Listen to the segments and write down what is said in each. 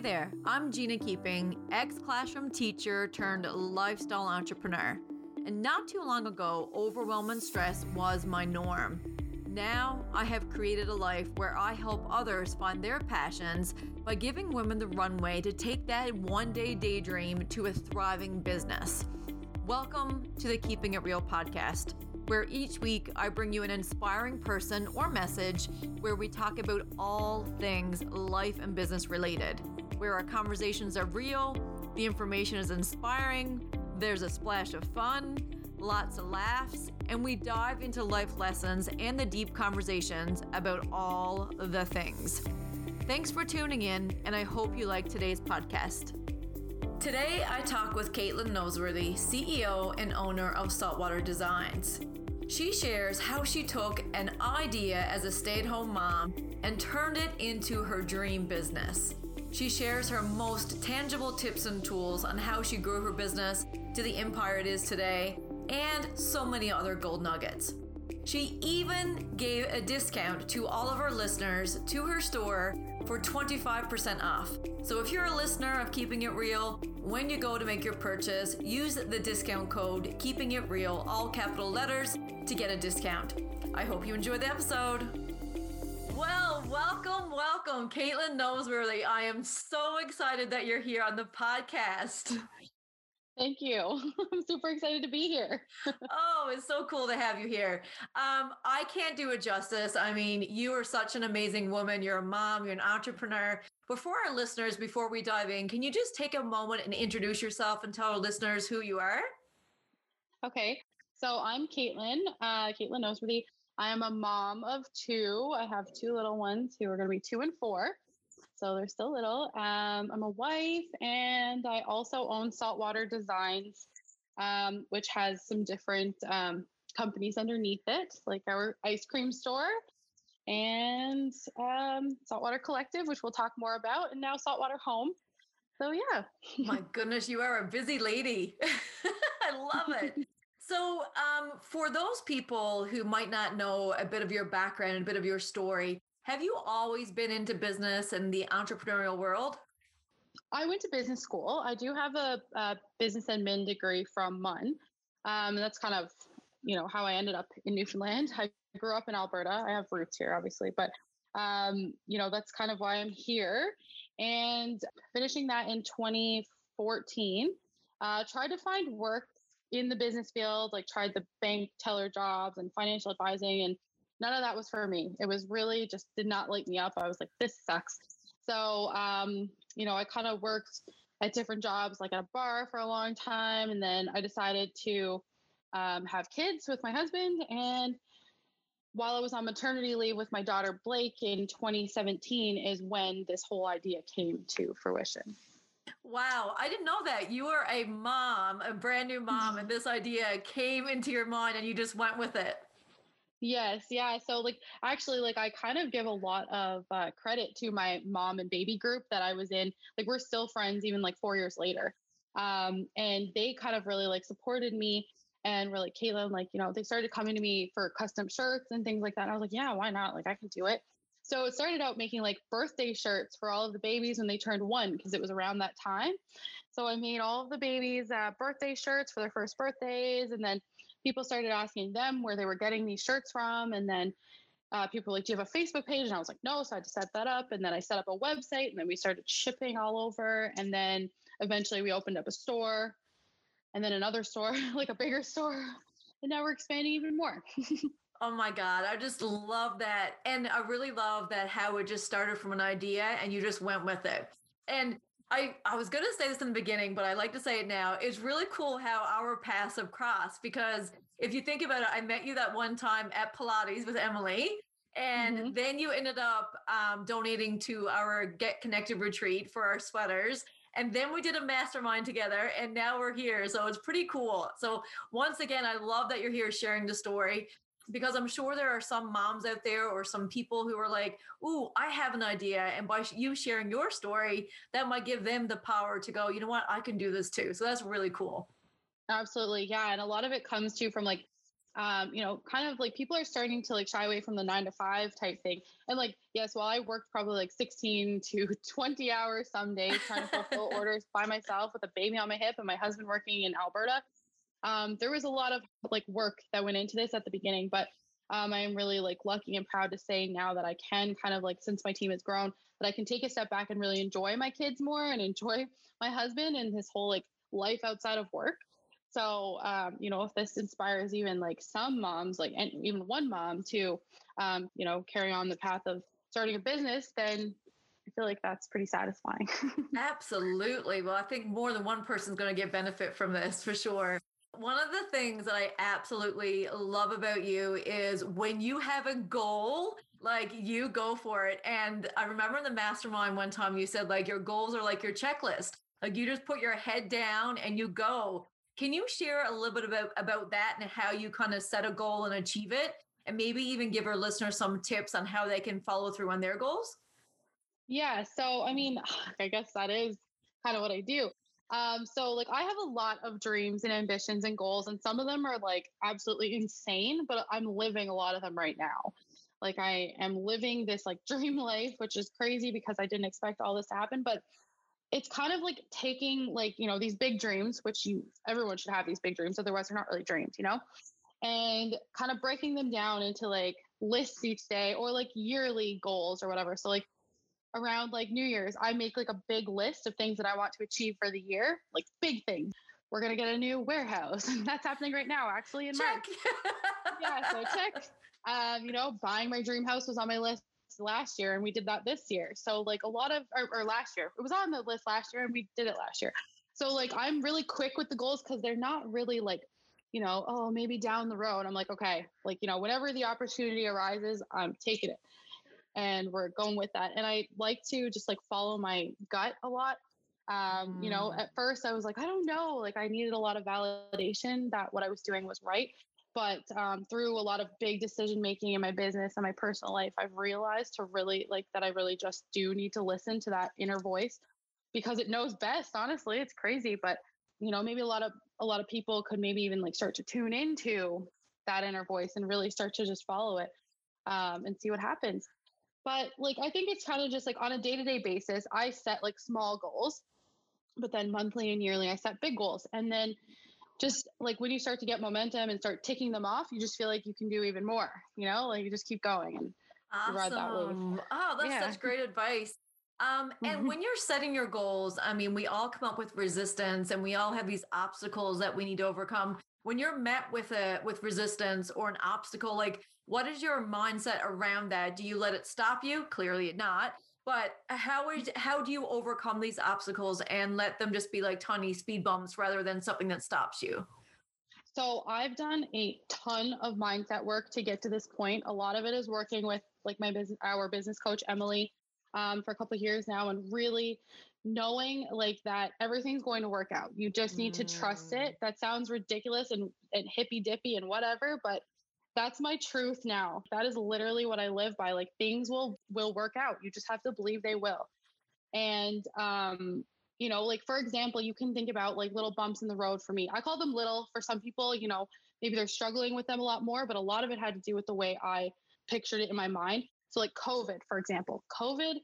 Hey there, I'm Gina Keeping, ex classroom teacher turned lifestyle entrepreneur. And not too long ago, overwhelm and stress was my norm. Now, I have created a life where I help others find their passions by giving women the runway to take that one day daydream to a thriving business. Welcome to the Keeping It Real podcast, where each week I bring you an inspiring person or message where we talk about all things life and business related, where our conversations are real, the information is inspiring, there's a splash of fun lots of laughs, and we dive into life lessons and the deep conversations about all the things. Thanks for tuning in, and I hope you like today's podcast. Today, I talk with Caitlin Noseworthy, CEO and owner of Saltwater Designs. She shares how she took an idea as a stay at home mom and turned it into her dream business. She shares her most tangible tips and tools on how she grew her business to the empire it is today and so many other gold nuggets. She even gave a discount to all of our listeners to her store for 25% off. So if you're a listener of Keeping It Real, when you go to make your purchase, use the discount code Keeping It Real, all capital letters, to get a discount. I hope you enjoy the episode. Well, welcome, welcome, Caitlin Noseworthy. I am so excited that you're here on the podcast. Thank you. I'm super excited to be here. oh, it's so cool to have you here. Um, I can't do it justice. I mean, you are such an amazing woman. You're a mom, you're an entrepreneur. Before our listeners, before we dive in, can you just take a moment and introduce yourself and tell our listeners who you are? Okay. So I'm Caitlin, uh, Caitlin Noseworthy. I am a mom of two. I have two little ones who are going to be two and four so they're still little. Um, I'm a wife, and I also own Saltwater Designs, um, which has some different um, companies underneath it, like our ice cream store and um, Saltwater Collective, which we'll talk more about, and now Saltwater Home. So yeah. My goodness, you are a busy lady. I love it. So, um, for those people who might not know a bit of your background a bit of your story, have you always been into business and the entrepreneurial world? I went to business school. I do have a, a business admin degree from MUN. Um, that's kind of, you know, how I ended up in Newfoundland. I grew up in Alberta. I have roots here, obviously, but, um, you know, that's kind of why I'm here. And finishing that in 2014, uh, tried to find work in the business field, like tried the bank teller jobs and financial advising and none of that was for me. It was really just did not light me up. I was like, this sucks. So, um, you know, I kind of worked at different jobs, like at a bar for a long time. And then I decided to um, have kids with my husband. And while I was on maternity leave with my daughter Blake in 2017, is when this whole idea came to fruition. Wow, I didn't know that. You were a mom, a brand new mom, and this idea came into your mind and you just went with it. Yes, yeah. So like actually like I kind of give a lot of uh, credit to my mom and baby group that I was in. Like we're still friends even like 4 years later. Um and they kind of really like supported me and were like Caitlin like, you know, they started coming to me for custom shirts and things like that. And I was like, yeah, why not? Like I can do it. So it started out making like birthday shirts for all of the babies when they turned one because it was around that time. So I made all of the babies uh, birthday shirts for their first birthdays, and then people started asking them where they were getting these shirts from, and then uh, people were like, "Do you have a Facebook page?" And I was like, "No." So I had to set that up, and then I set up a website, and then we started shipping all over, and then eventually we opened up a store, and then another store, like a bigger store, and now we're expanding even more. Oh my God. I just love that. And I really love that how it just started from an idea and you just went with it. And I, I was going to say this in the beginning, but I like to say it now. It's really cool how our paths have crossed because if you think about it, I met you that one time at Pilates with Emily. And mm-hmm. then you ended up um, donating to our Get Connected retreat for our sweaters. And then we did a mastermind together, and now we're here. So it's pretty cool. So, once again, I love that you're here sharing the story because I'm sure there are some moms out there or some people who are like, "Ooh, I have an idea," and by you sharing your story, that might give them the power to go, "You know what? I can do this too." So that's really cool. Absolutely, yeah, and a lot of it comes to from like um, you know, kind of like people are starting to like shy away from the nine to five type thing. And like, yes, while I worked probably like 16 to 20 hours some days trying to fulfill orders by myself with a baby on my hip and my husband working in Alberta, um, there was a lot of like work that went into this at the beginning. But um, I am really like lucky and proud to say now that I can kind of like, since my team has grown, that I can take a step back and really enjoy my kids more and enjoy my husband and his whole like life outside of work. So, um, you know, if this inspires even like some moms, like and even one mom to, um, you know, carry on the path of starting a business, then I feel like that's pretty satisfying. Absolutely. Well, I think more than one person's going to get benefit from this for sure. One of the things that I absolutely love about you is when you have a goal, like you go for it. And I remember in the mastermind one time you said like your goals are like your checklist. Like you just put your head down and you go. Can you share a little bit about, about that and how you kind of set a goal and achieve it? And maybe even give our listeners some tips on how they can follow through on their goals? Yeah. So, I mean, I guess that is kind of what I do. Um, so like I have a lot of dreams and ambitions and goals, and some of them are like absolutely insane, but I'm living a lot of them right now. Like I am living this like dream life, which is crazy because I didn't expect all this to happen. But it's kind of like taking like, you know, these big dreams, which you everyone should have these big dreams, otherwise they're not really dreams, you know? And kind of breaking them down into like lists each day or like yearly goals or whatever. So like around like New Year's, I make like a big list of things that I want to achieve for the year, like big things. We're gonna get a new warehouse. That's happening right now, actually. In check. yeah, so check. Um, you know, buying my dream house was on my list last year, and we did that this year. So like a lot of, or, or last year, it was on the list last year, and we did it last year. So like I'm really quick with the goals because they're not really like you know, oh, maybe down the road. I'm like, okay, like, you know, whenever the opportunity arises, I'm taking it and we're going with that. And I like to just like follow my gut a lot. Um, mm. You know, mm. at first I was like, I don't know, like I needed a lot of validation that what I was doing was right. But um, through a lot of big decision making in my business and my personal life, I've realized to really like that I really just do need to listen to that inner voice because it knows best. Honestly, it's crazy, but you know, maybe a lot of a lot of people could maybe even like start to tune into that inner voice and really start to just follow it um, and see what happens. But like, I think it's kind of just like on a day to day basis, I set like small goals, but then monthly and yearly, I set big goals. And then just like when you start to get momentum and start ticking them off, you just feel like you can do even more, you know, like you just keep going and awesome. ride that wave. Oh, that's yeah. such great advice. Um, and mm-hmm. when you're setting your goals, I mean, we all come up with resistance and we all have these obstacles that we need to overcome. When you're met with a with resistance or an obstacle, like what is your mindset around that? Do you let it stop you? Clearly not. But how is how do you overcome these obstacles and let them just be like tiny speed bumps rather than something that stops you? So I've done a ton of mindset work to get to this point. A lot of it is working with like my business, our business coach Emily, um, for a couple years now, and really knowing like that everything's going to work out. You just need mm. to trust it. Mm. That sounds ridiculous and and hippy dippy and whatever, but that's my truth now. That is literally what I live by. Like things will will work out. You just have to believe they will. And um, you know, like for example, you can think about like little bumps in the road for me. I call them little for some people, you know, maybe they're struggling with them a lot more, but a lot of it had to do with the way I pictured it in my mind. So like COVID, for example. COVID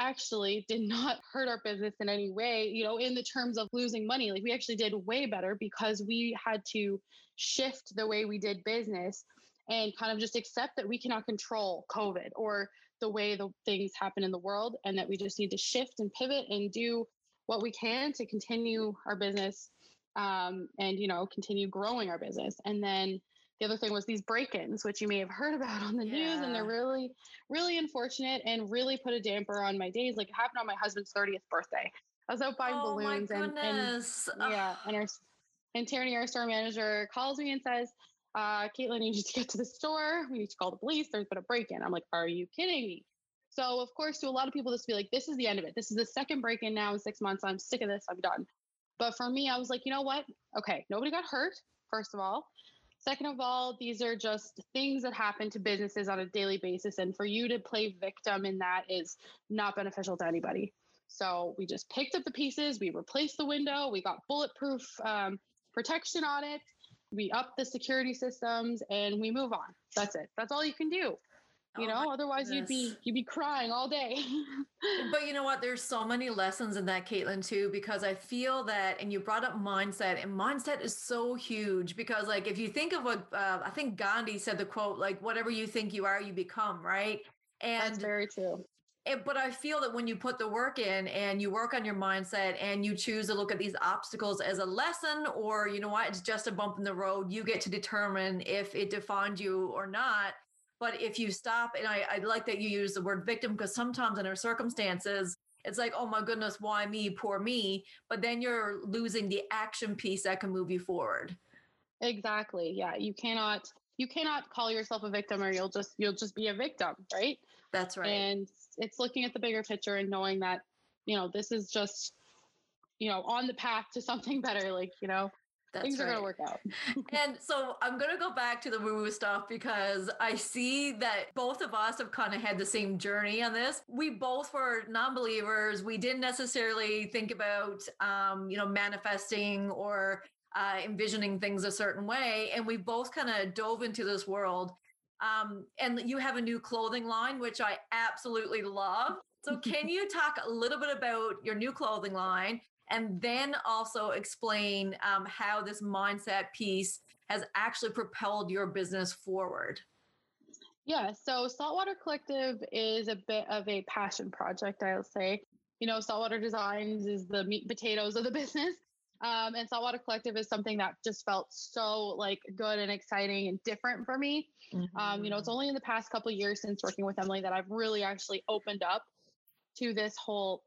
actually did not hurt our business in any way, you know, in the terms of losing money. Like we actually did way better because we had to shift the way we did business and kind of just accept that we cannot control COVID or the way the things happen in the world and that we just need to shift and pivot and do what we can to continue our business um, and you know continue growing our business. And then the other thing was these break-ins which you may have heard about on the yeah. news and they're really really unfortunate and really put a damper on my days. Like it happened on my husband's 30th birthday. I was out buying oh balloons and, and yeah and our and Tierney, our store manager, calls me and says, uh, Caitlin you need to get to the store. We need to call the police. There's been a break in. I'm like, are you kidding me? So, of course, to a lot of people, this would be like, this is the end of it. This is the second break in now in six months. I'm sick of this. I'm done. But for me, I was like, you know what? Okay, nobody got hurt, first of all. Second of all, these are just things that happen to businesses on a daily basis. And for you to play victim in that is not beneficial to anybody. So we just picked up the pieces, we replaced the window, we got bulletproof um, protection on it, we up the security systems and we move on. That's it. That's all you can do. You oh know, otherwise goodness. you'd be you'd be crying all day. but you know what? There's so many lessons in that, Caitlin, too, because I feel that, and you brought up mindset, and mindset is so huge because, like, if you think of what uh, I think Gandhi said, the quote, like, whatever you think you are, you become, right? And that's very true. It, but I feel that when you put the work in and you work on your mindset and you choose to look at these obstacles as a lesson, or you know what, it's just a bump in the road, you get to determine if it defined you or not. But if you stop, and I, I like that you use the word victim because sometimes in our circumstances, it's like, oh my goodness, why me, poor me. But then you're losing the action piece that can move you forward. Exactly. Yeah. You cannot you cannot call yourself a victim or you'll just you'll just be a victim, right? That's right. And it's looking at the bigger picture and knowing that, you know, this is just, you know, on the path to something better. Like, you know, that's things right. are going to work out. and so I'm going to go back to the woo woo stuff because I see that both of us have kind of had the same journey on this. We both were non believers. We didn't necessarily think about, um, you know, manifesting or uh, envisioning things a certain way. And we both kind of dove into this world. Um, and you have a new clothing line, which I absolutely love. So, can you talk a little bit about your new clothing line and then also explain um, how this mindset piece has actually propelled your business forward? Yeah, so Saltwater Collective is a bit of a passion project, I'll say. You know, Saltwater Designs is the meat potatoes of the business. Um, and Saltwater Collective is something that just felt so like good and exciting and different for me. Mm-hmm. Um, you know, it's mm-hmm. only in the past couple years since working with Emily that I've really actually opened up to this whole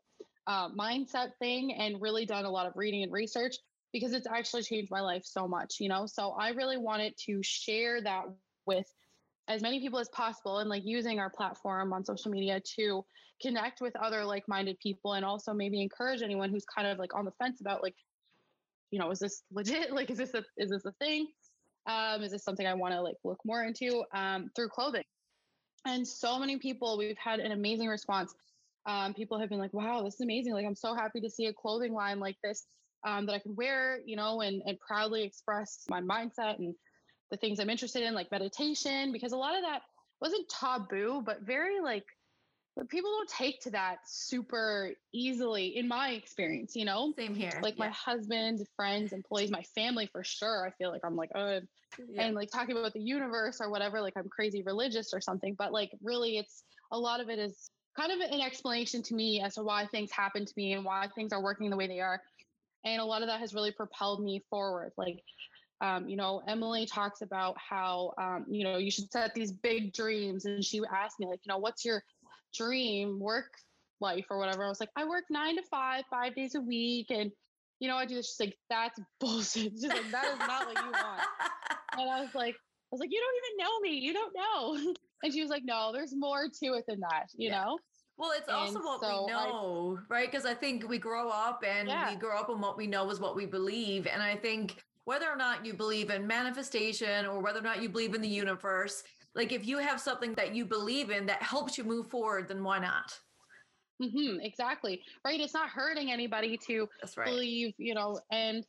uh, mindset thing and really done a lot of reading and research because it's actually changed my life so much, you know? So I really wanted to share that with as many people as possible and like using our platform on social media to connect with other like-minded people and also maybe encourage anyone who's kind of like on the fence about like you know is this legit? Like is this a is this a thing? Um is this something i want to like look more into? Um through clothing. And so many people we've had an amazing response. Um, people have been like, wow, this is amazing. Like, I'm so happy to see a clothing line like this um, that I can wear, you know, and, and proudly express my mindset and the things I'm interested in, like meditation, because a lot of that wasn't taboo, but very like, but people don't take to that super easily in my experience, you know? Same here. Like yeah. my husband, friends, employees, my family for sure. I feel like I'm like, oh, yeah. and like talking about the universe or whatever, like I'm crazy religious or something. But like really, it's a lot of it is kind of an explanation to me as to why things happen to me and why things are working the way they are. And a lot of that has really propelled me forward. Like, um, you know, Emily talks about how, um, you know, you should set these big dreams. And she asked me, like, you know, what's your dream work life or whatever? I was like, I work nine to five, five days a week. And, you know, I do this. She's like, that's bullshit. She's like, that is not what you want. and I was like, I was like, you don't even know me. You don't know. And she was like, no, there's more to it than that, you yeah. know? Well, it's and also what so we know, I, right? Because I think we grow up and yeah. we grow up and what we know is what we believe. And I think whether or not you believe in manifestation or whether or not you believe in the universe, like if you have something that you believe in that helps you move forward, then why not? Mm-hmm, exactly. Right. It's not hurting anybody to right. believe, you know, and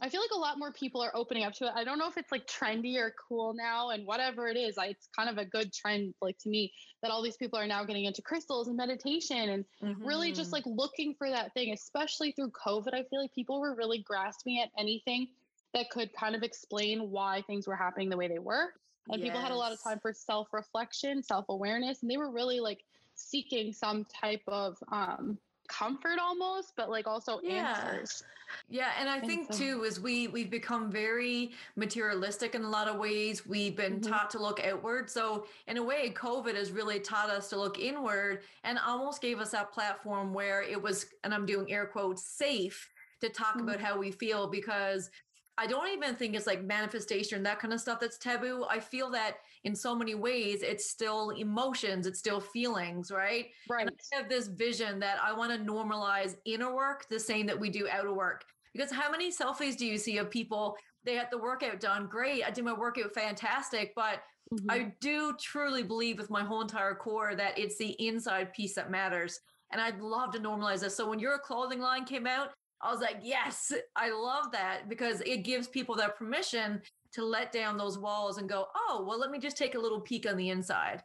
I feel like a lot more people are opening up to it. I don't know if it's like trendy or cool now, and whatever it is, I, it's kind of a good trend, like to me, that all these people are now getting into crystals and meditation and mm-hmm. really just mm-hmm. like looking for that thing, especially through COVID. I feel like people were really grasping at anything that could kind of explain why things were happening the way they were. And yes. people had a lot of time for self reflection, self awareness, and they were really like seeking some type of um, comfort almost, but like also yeah. answers. Yeah, and I think so. too is we we've become very materialistic in a lot of ways. We've been mm-hmm. taught to look outward. So in a way, COVID has really taught us to look inward and almost gave us that platform where it was, and I'm doing air quotes, safe to talk mm-hmm. about how we feel because I don't even think it's like manifestation, that kind of stuff that's taboo. I feel that in so many ways, it's still emotions, it's still feelings, right? Right. And I have this vision that I want to normalize inner work the same that we do outer work. Because how many selfies do you see of people? They had the workout done. Great. I did my workout fantastic. But mm-hmm. I do truly believe with my whole entire core that it's the inside piece that matters. And I'd love to normalize this. So when your clothing line came out, I was like, yes, I love that because it gives people that permission to let down those walls and go, oh, well, let me just take a little peek on the inside.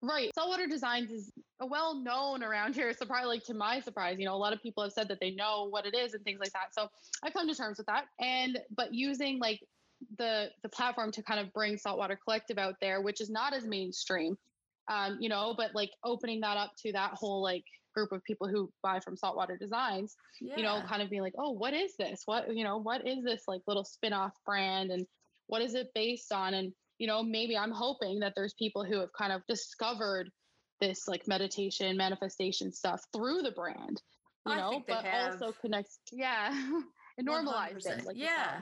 Right. Saltwater Designs is well known around here. So probably like to my surprise, you know, a lot of people have said that they know what it is and things like that. So I've come to terms with that. And but using like the the platform to kind of bring Saltwater Collective out there, which is not as mainstream, um, you know, but like opening that up to that whole like group of people who buy from Saltwater Designs, yeah. you know, kind of being like, oh, what is this? What you know, what is this like little spin-off brand and what is it based on? And you know, maybe I'm hoping that there's people who have kind of discovered this like meditation, manifestation stuff through the brand, you I know, but have. also connects, yeah, and normalize it. Like yeah.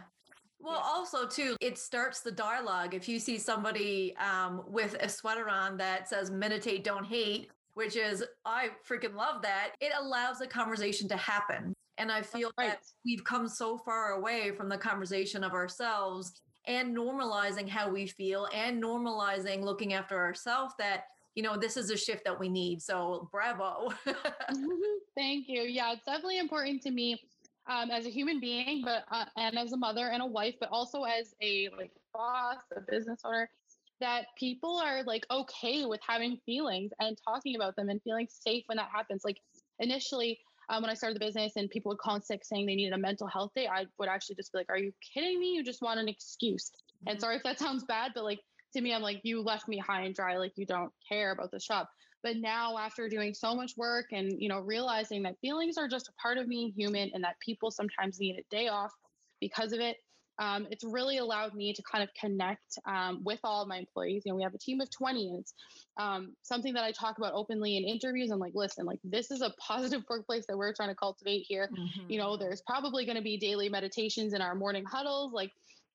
Well, yeah. also too, it starts the dialogue. If you see somebody um, with a sweater on that says "meditate, don't hate," which is I freaking love that. It allows the conversation to happen, and I feel right. that we've come so far away from the conversation of ourselves and normalizing how we feel and normalizing looking after ourselves that you know this is a shift that we need. So bravo. Thank you. Yeah it's definitely important to me um, as a human being but uh, and as a mother and a wife but also as a like boss a business owner that people are like okay with having feelings and talking about them and feeling safe when that happens like initially um, when I started the business and people would call in sick saying they needed a mental health day, I would actually just be like, Are you kidding me? You just want an excuse. Mm-hmm. And sorry if that sounds bad, but like to me, I'm like, You left me high and dry. Like you don't care about the shop. But now, after doing so much work and you know realizing that feelings are just a part of being human and that people sometimes need a day off because of it, um, it's really allowed me to kind of connect um, with all of my employees. You know, we have a team of 20, and it's um, something that I talk about openly in interviews. I'm like, listen, like this is a positive workplace that we're trying to cultivate here. Mm-hmm. You know, there's probably going to be daily meditations in our morning huddles. Like,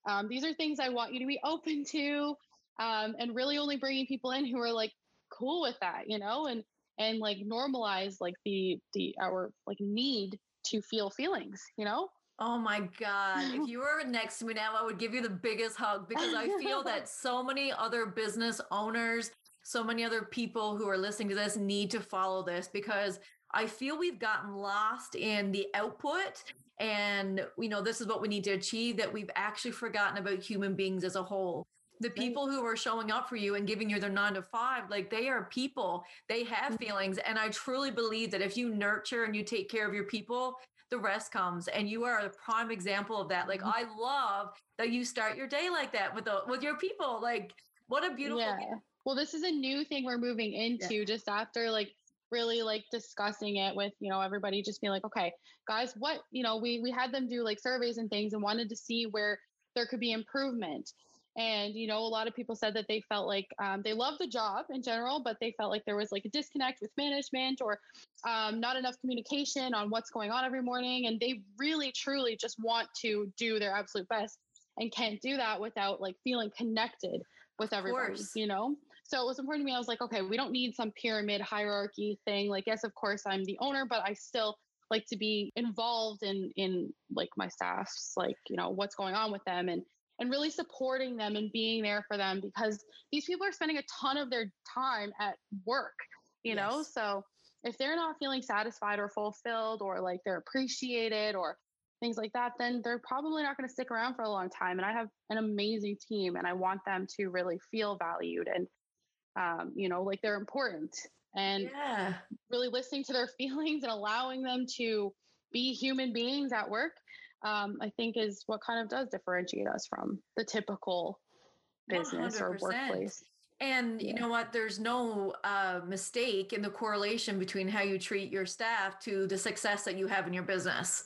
um, these are things I want you to be open to, um, and really only bringing people in who are like cool with that, you know, and and like normalize like the the our like need to feel feelings, you know. Oh my God. If you were next to me now, I would give you the biggest hug because I feel that so many other business owners, so many other people who are listening to this need to follow this because I feel we've gotten lost in the output and you know this is what we need to achieve that we've actually forgotten about human beings as a whole the people who are showing up for you and giving you their nine to five like they are people they have mm-hmm. feelings and i truly believe that if you nurture and you take care of your people the rest comes and you are a prime example of that like mm-hmm. i love that you start your day like that with the with your people like what a beautiful yeah. well this is a new thing we're moving into yeah. just after like really like discussing it with you know everybody just being like okay guys what you know we we had them do like surveys and things and wanted to see where there could be improvement and, you know, a lot of people said that they felt like um, they loved the job in general, but they felt like there was like a disconnect with management or um, not enough communication on what's going on every morning. And they really, truly just want to do their absolute best and can't do that without like feeling connected with everybody, you know? So it was important to me. I was like, okay, we don't need some pyramid hierarchy thing. Like, yes, of course, I'm the owner, but I still like to be involved in in like my staff's like you know what's going on with them and and really supporting them and being there for them because these people are spending a ton of their time at work, you yes. know? So if they're not feeling satisfied or fulfilled or like they're appreciated or things like that, then they're probably not going to stick around for a long time. And I have an amazing team and I want them to really feel valued and, um, you know, like they're important and yeah. really listening to their feelings and allowing them to be human beings at work um, I think is what kind of does differentiate us from the typical business 100%. or workplace. And you know what? There's no uh, mistake in the correlation between how you treat your staff to the success that you have in your business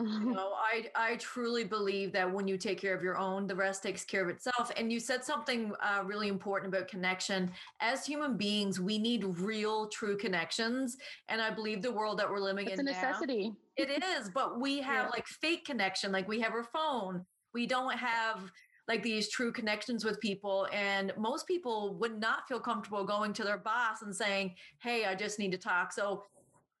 you know, I I truly believe that when you take care of your own, the rest takes care of itself. And you said something uh, really important about connection. As human beings, we need real, true connections. And I believe the world that we're living it's in It's a necessity. Now, it is, but we have yeah. like fake connection. Like we have our phone. We don't have like these true connections with people. And most people would not feel comfortable going to their boss and saying, Hey, I just need to talk. So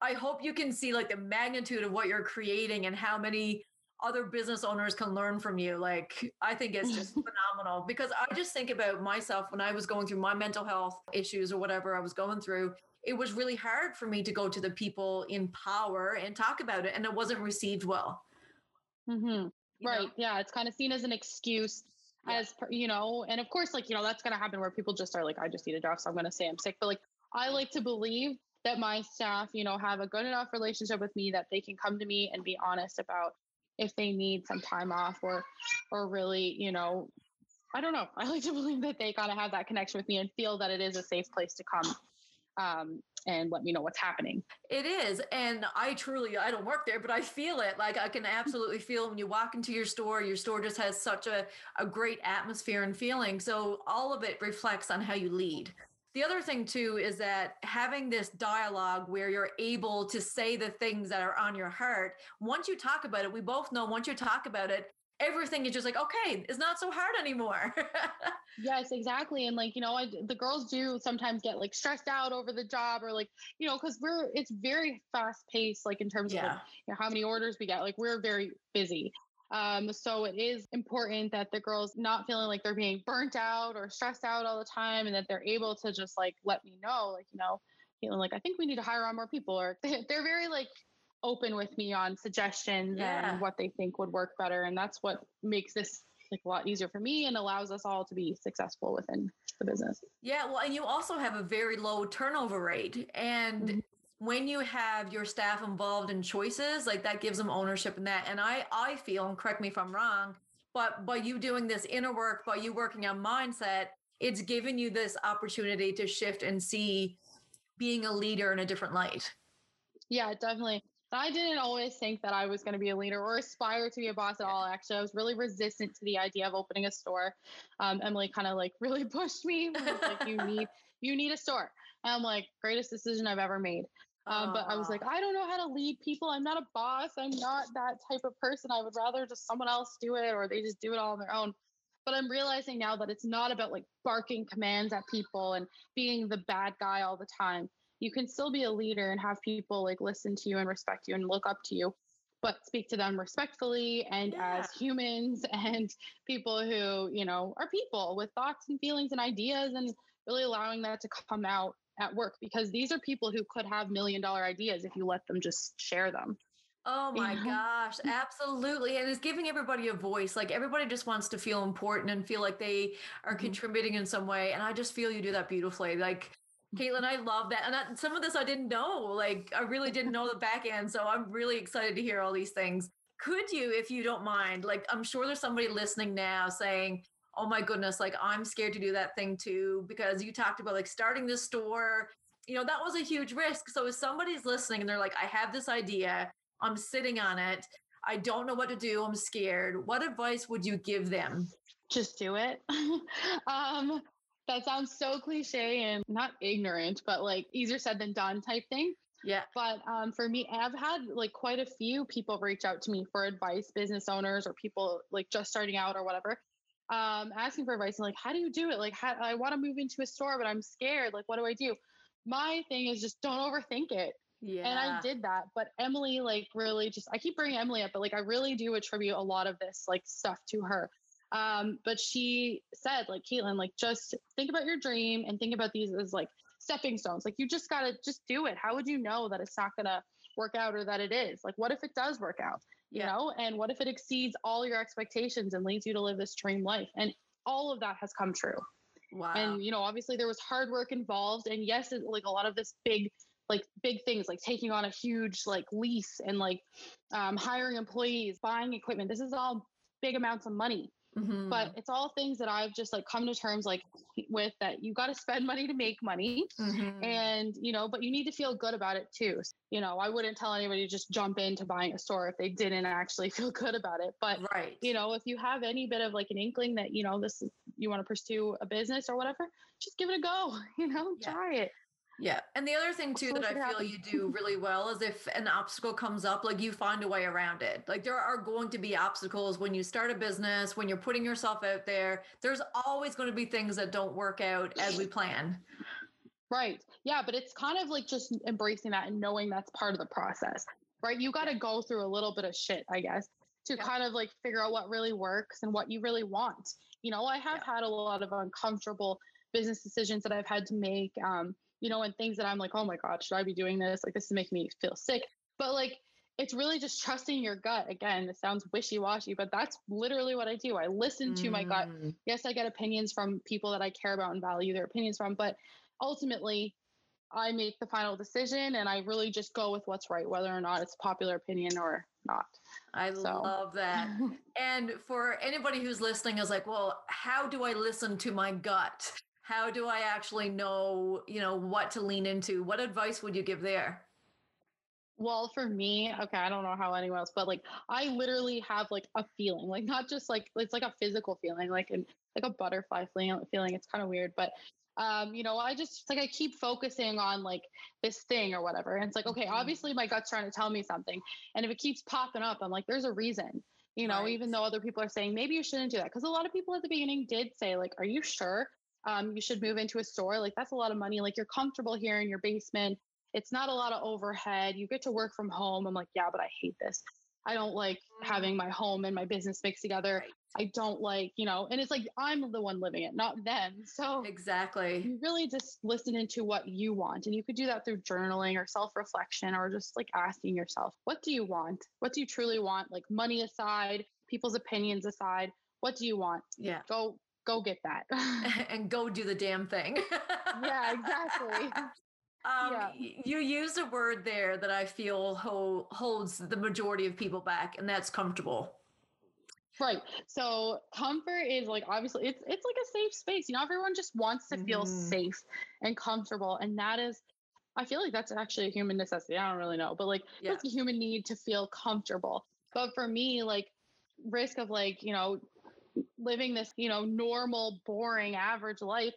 I hope you can see like the magnitude of what you're creating and how many other business owners can learn from you. Like, I think it's just phenomenal because I just think about myself when I was going through my mental health issues or whatever I was going through. It was really hard for me to go to the people in power and talk about it, and it wasn't received well. Mm-hmm. Right. Know? Yeah. It's kind of seen as an excuse yeah. as you know and of course like you know that's going to happen where people just are like i just need a job so i'm going to say i'm sick but like i like to believe that my staff you know have a good enough relationship with me that they can come to me and be honest about if they need some time off or or really you know i don't know i like to believe that they gotta have that connection with me and feel that it is a safe place to come um, and let me know what's happening. It is. And I truly, I don't work there, but I feel it. Like I can absolutely feel when you walk into your store, your store just has such a, a great atmosphere and feeling. So all of it reflects on how you lead. The other thing too is that having this dialogue where you're able to say the things that are on your heart, once you talk about it, we both know once you talk about it, everything is just like okay it's not so hard anymore yes exactly and like you know I, the girls do sometimes get like stressed out over the job or like you know because we're it's very fast paced like in terms yeah. of like, you know, how many orders we get like we're very busy um, so it is important that the girls not feeling like they're being burnt out or stressed out all the time and that they're able to just like let me know like you know feeling like i think we need to hire on more people or they're very like open with me on suggestions yeah. and what they think would work better. And that's what makes this like a lot easier for me and allows us all to be successful within the business. Yeah, well, and you also have a very low turnover rate. And mm-hmm. when you have your staff involved in choices, like that gives them ownership in that. And I I feel, and correct me if I'm wrong, but by you doing this inner work, by you working on mindset, it's given you this opportunity to shift and see being a leader in a different light. Yeah, definitely. I didn't always think that I was going to be a leader or aspire to be a boss at all. Actually, I was really resistant to the idea of opening a store. Um, Emily kind of like really pushed me. like, you need you need a store. And I'm like, greatest decision I've ever made. Um, but I was like, I don't know how to lead people. I'm not a boss. I'm not that type of person. I would rather just someone else do it or they just do it all on their own. But I'm realizing now that it's not about like barking commands at people and being the bad guy all the time you can still be a leader and have people like listen to you and respect you and look up to you but speak to them respectfully and yeah. as humans and people who you know are people with thoughts and feelings and ideas and really allowing that to come out at work because these are people who could have million dollar ideas if you let them just share them Oh my gosh, absolutely. And it's giving everybody a voice. Like everybody just wants to feel important and feel like they are mm-hmm. contributing in some way. And I just feel you do that beautifully. Like Caitlin, I love that. And I, some of this I didn't know. Like, I really didn't know the back end. So I'm really excited to hear all these things. Could you, if you don't mind, like, I'm sure there's somebody listening now saying, oh my goodness, like, I'm scared to do that thing too, because you talked about like starting this store. You know, that was a huge risk. So if somebody's listening and they're like, I have this idea, I'm sitting on it, I don't know what to do, I'm scared, what advice would you give them? Just do it. um, that sounds so cliche and not ignorant, but like easier said than done type thing. Yeah. But um, for me, I've had like quite a few people reach out to me for advice, business owners or people like just starting out or whatever, um, asking for advice and like, how do you do it? Like, how, I want to move into a store, but I'm scared. Like, what do I do? My thing is just don't overthink it. Yeah. And I did that. But Emily, like, really just, I keep bringing Emily up, but like, I really do attribute a lot of this like stuff to her. Um, but she said, like, Caitlin, like, just think about your dream and think about these as like stepping stones. Like, you just got to just do it. How would you know that it's not going to work out or that it is? Like, what if it does work out? You yeah. know, and what if it exceeds all your expectations and leads you to live this dream life? And all of that has come true. Wow. And, you know, obviously there was hard work involved. And yes, it, like a lot of this big, like big things like taking on a huge like lease and like um, hiring employees, buying equipment. This is all big amounts of money. Mm-hmm. But it's all things that I've just like come to terms like with that you got to spend money to make money. Mm-hmm. And, you know, but you need to feel good about it too. You know, I wouldn't tell anybody to just jump into buying a store if they didn't actually feel good about it. But, right. you know, if you have any bit of like an inkling that, you know, this is, you want to pursue a business or whatever, just give it a go, you know, yeah. try it. Yeah. And the other thing too that I feel you do really well is if an obstacle comes up, like you find a way around it. Like there are going to be obstacles when you start a business, when you're putting yourself out there. There's always going to be things that don't work out as we plan. Right. Yeah. But it's kind of like just embracing that and knowing that's part of the process, right? You got to go through a little bit of shit, I guess, to yeah. kind of like figure out what really works and what you really want. You know, I have yeah. had a lot of uncomfortable business decisions that I've had to make. Um, you know, and things that I'm like, oh my God, should I be doing this? Like, this is making me feel sick. But like, it's really just trusting your gut. Again, it sounds wishy washy, but that's literally what I do. I listen to my gut. Mm. Yes, I get opinions from people that I care about and value their opinions from, but ultimately, I make the final decision and I really just go with what's right, whether or not it's popular opinion or not. I So- love that. And for anybody who's listening is like, well, how do I listen to my gut? How do I actually know, you know, what to lean into? What advice would you give there? Well, for me, okay, I don't know how anyone else, but like I literally have like a feeling, like not just like it's like a physical feeling, like an like a butterfly feeling. Feeling. It's kind of weird, but um, you know, I just like I keep focusing on like this thing or whatever, and it's like okay, Mhm. obviously my gut's trying to tell me something, and if it keeps popping up, I'm like, there's a reason. You know, Right. even though other people are saying maybe you shouldn't do that, because a lot of people at the beginning did say like, are you sure? Um, you should move into a store. Like that's a lot of money. Like you're comfortable here in your basement it's not a lot of overhead. You get to work from home. I'm like, yeah, but I hate this. I don't like having my home and my business mixed together. I don't like, you know, and it's like I'm the one living it, not them. So Exactly. you really just listen into what you want. And you could do that through journaling or self reflection or just like asking yourself, what do you want? What do you truly want? Like money aside, people's opinions aside, what do you want? Yeah. Go, go get that. and go do the damn thing. yeah, exactly. Um, Yeah. You used a word there that I feel ho- holds the majority of people back, and that's comfortable. Right. So comfort is like obviously it's it's like a safe space. You know, everyone just wants to feel Mhm. safe and comfortable. And that is I feel like that's actually a human necessity. I don't really know, but like Yeah. it's a human need to feel comfortable. But for me, like risk of like, you know, living this, you know, normal, boring, average life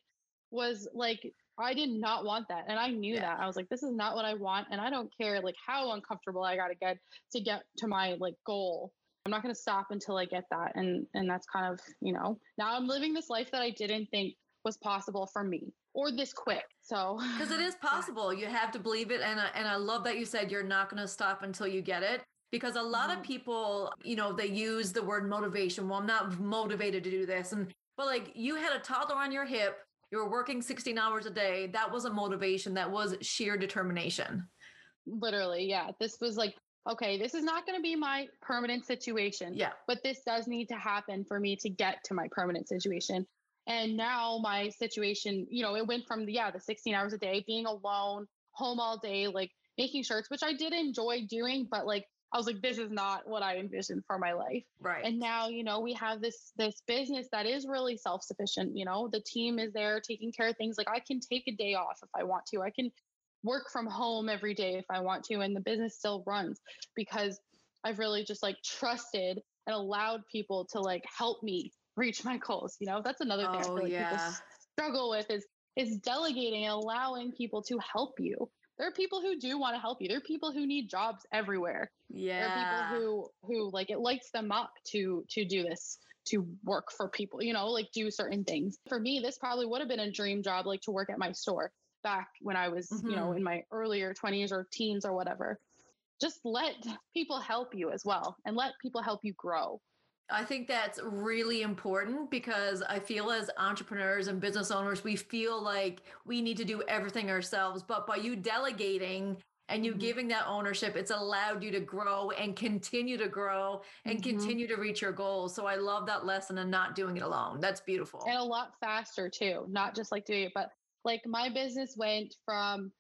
was like I did not want that. And I knew Yeah. that. I was like, this is not what I want. And I don't care like how uncomfortable I gotta get to get to my like goal. I'm not gonna stop until I get that. And and that's kind of, you know, now I'm living this life that I didn't think was possible for me or this quick. So Because it is possible. You have to believe it. And I, and I love that you said you're not going to stop until you get it. Because a lot of Mhm. people, you know, they use the word motivation. Well, I'm not motivated to do this. And, but like you had a toddler on your hip, you were working 16 hours a day. That wasn't motivation. That was sheer determination. literally, yeah. This was like, okay, this is not gonna be my permanent situation. Yeah. but this does need to happen for me to get to my permanent situation. And now my situation, you know, it went from yeah, the 16 hours a day, being alone, home all day, like making shirts, which I did enjoy doing, but like I was like, this is not what I envisioned for my life. Right. And now, you know, we have this this business that is really self-sufficient. You know, the team is there taking care of things. Like I can take a day off if I want to. I can work from home every day if I want to, and the business still runs because I've really just like trusted and allowed people to like help me reach my goals. You know, that's another thing I Oh, people yeah. struggle with is is delegating and allowing people to help you. There are people who do want to help you. There are people who need jobs everywhere. yeah. There are people who who like it lights them up to to do this to work for people, you know, like do certain things. For me, this probably would have been a dream job, like to work at my store back when I was, you know, Mhm. in my earlier 20s or teens or whatever. Just let people help you as well and let people help you grow. I think that's really important because I feel as entrepreneurs and business owners, we feel like we need to do everything ourselves. But by you delegating and you Mhm. giving that ownership, it's allowed you to grow and continue to grow and Mhm. continue to reach your goals. So I love that lesson and not doing it alone. That's beautiful. and a lot faster too not just like doing it but like my business went from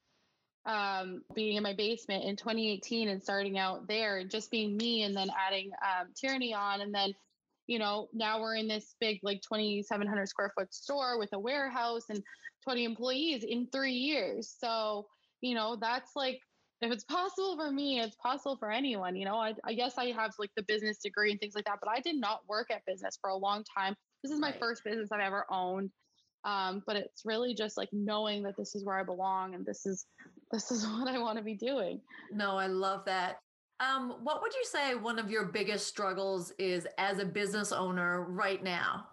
um, being in my basement in 2018 and starting out there and just being me and then adding um, Tierney on. And then you know now we're in this big like 2700 square foot store with a warehouse and 20 employees in three years. So you know that's like if it's possible for me it's possible for anyone you know. I, I guess i have like the business degree and things like that but i did not work at business for a long time. This is my Right. first business i've ever owned um, but it's really just like knowing that this is where i belong and this is this is what i want to be doing No, I love that. Um, what would you say one of your biggest struggles is as a business owner right now?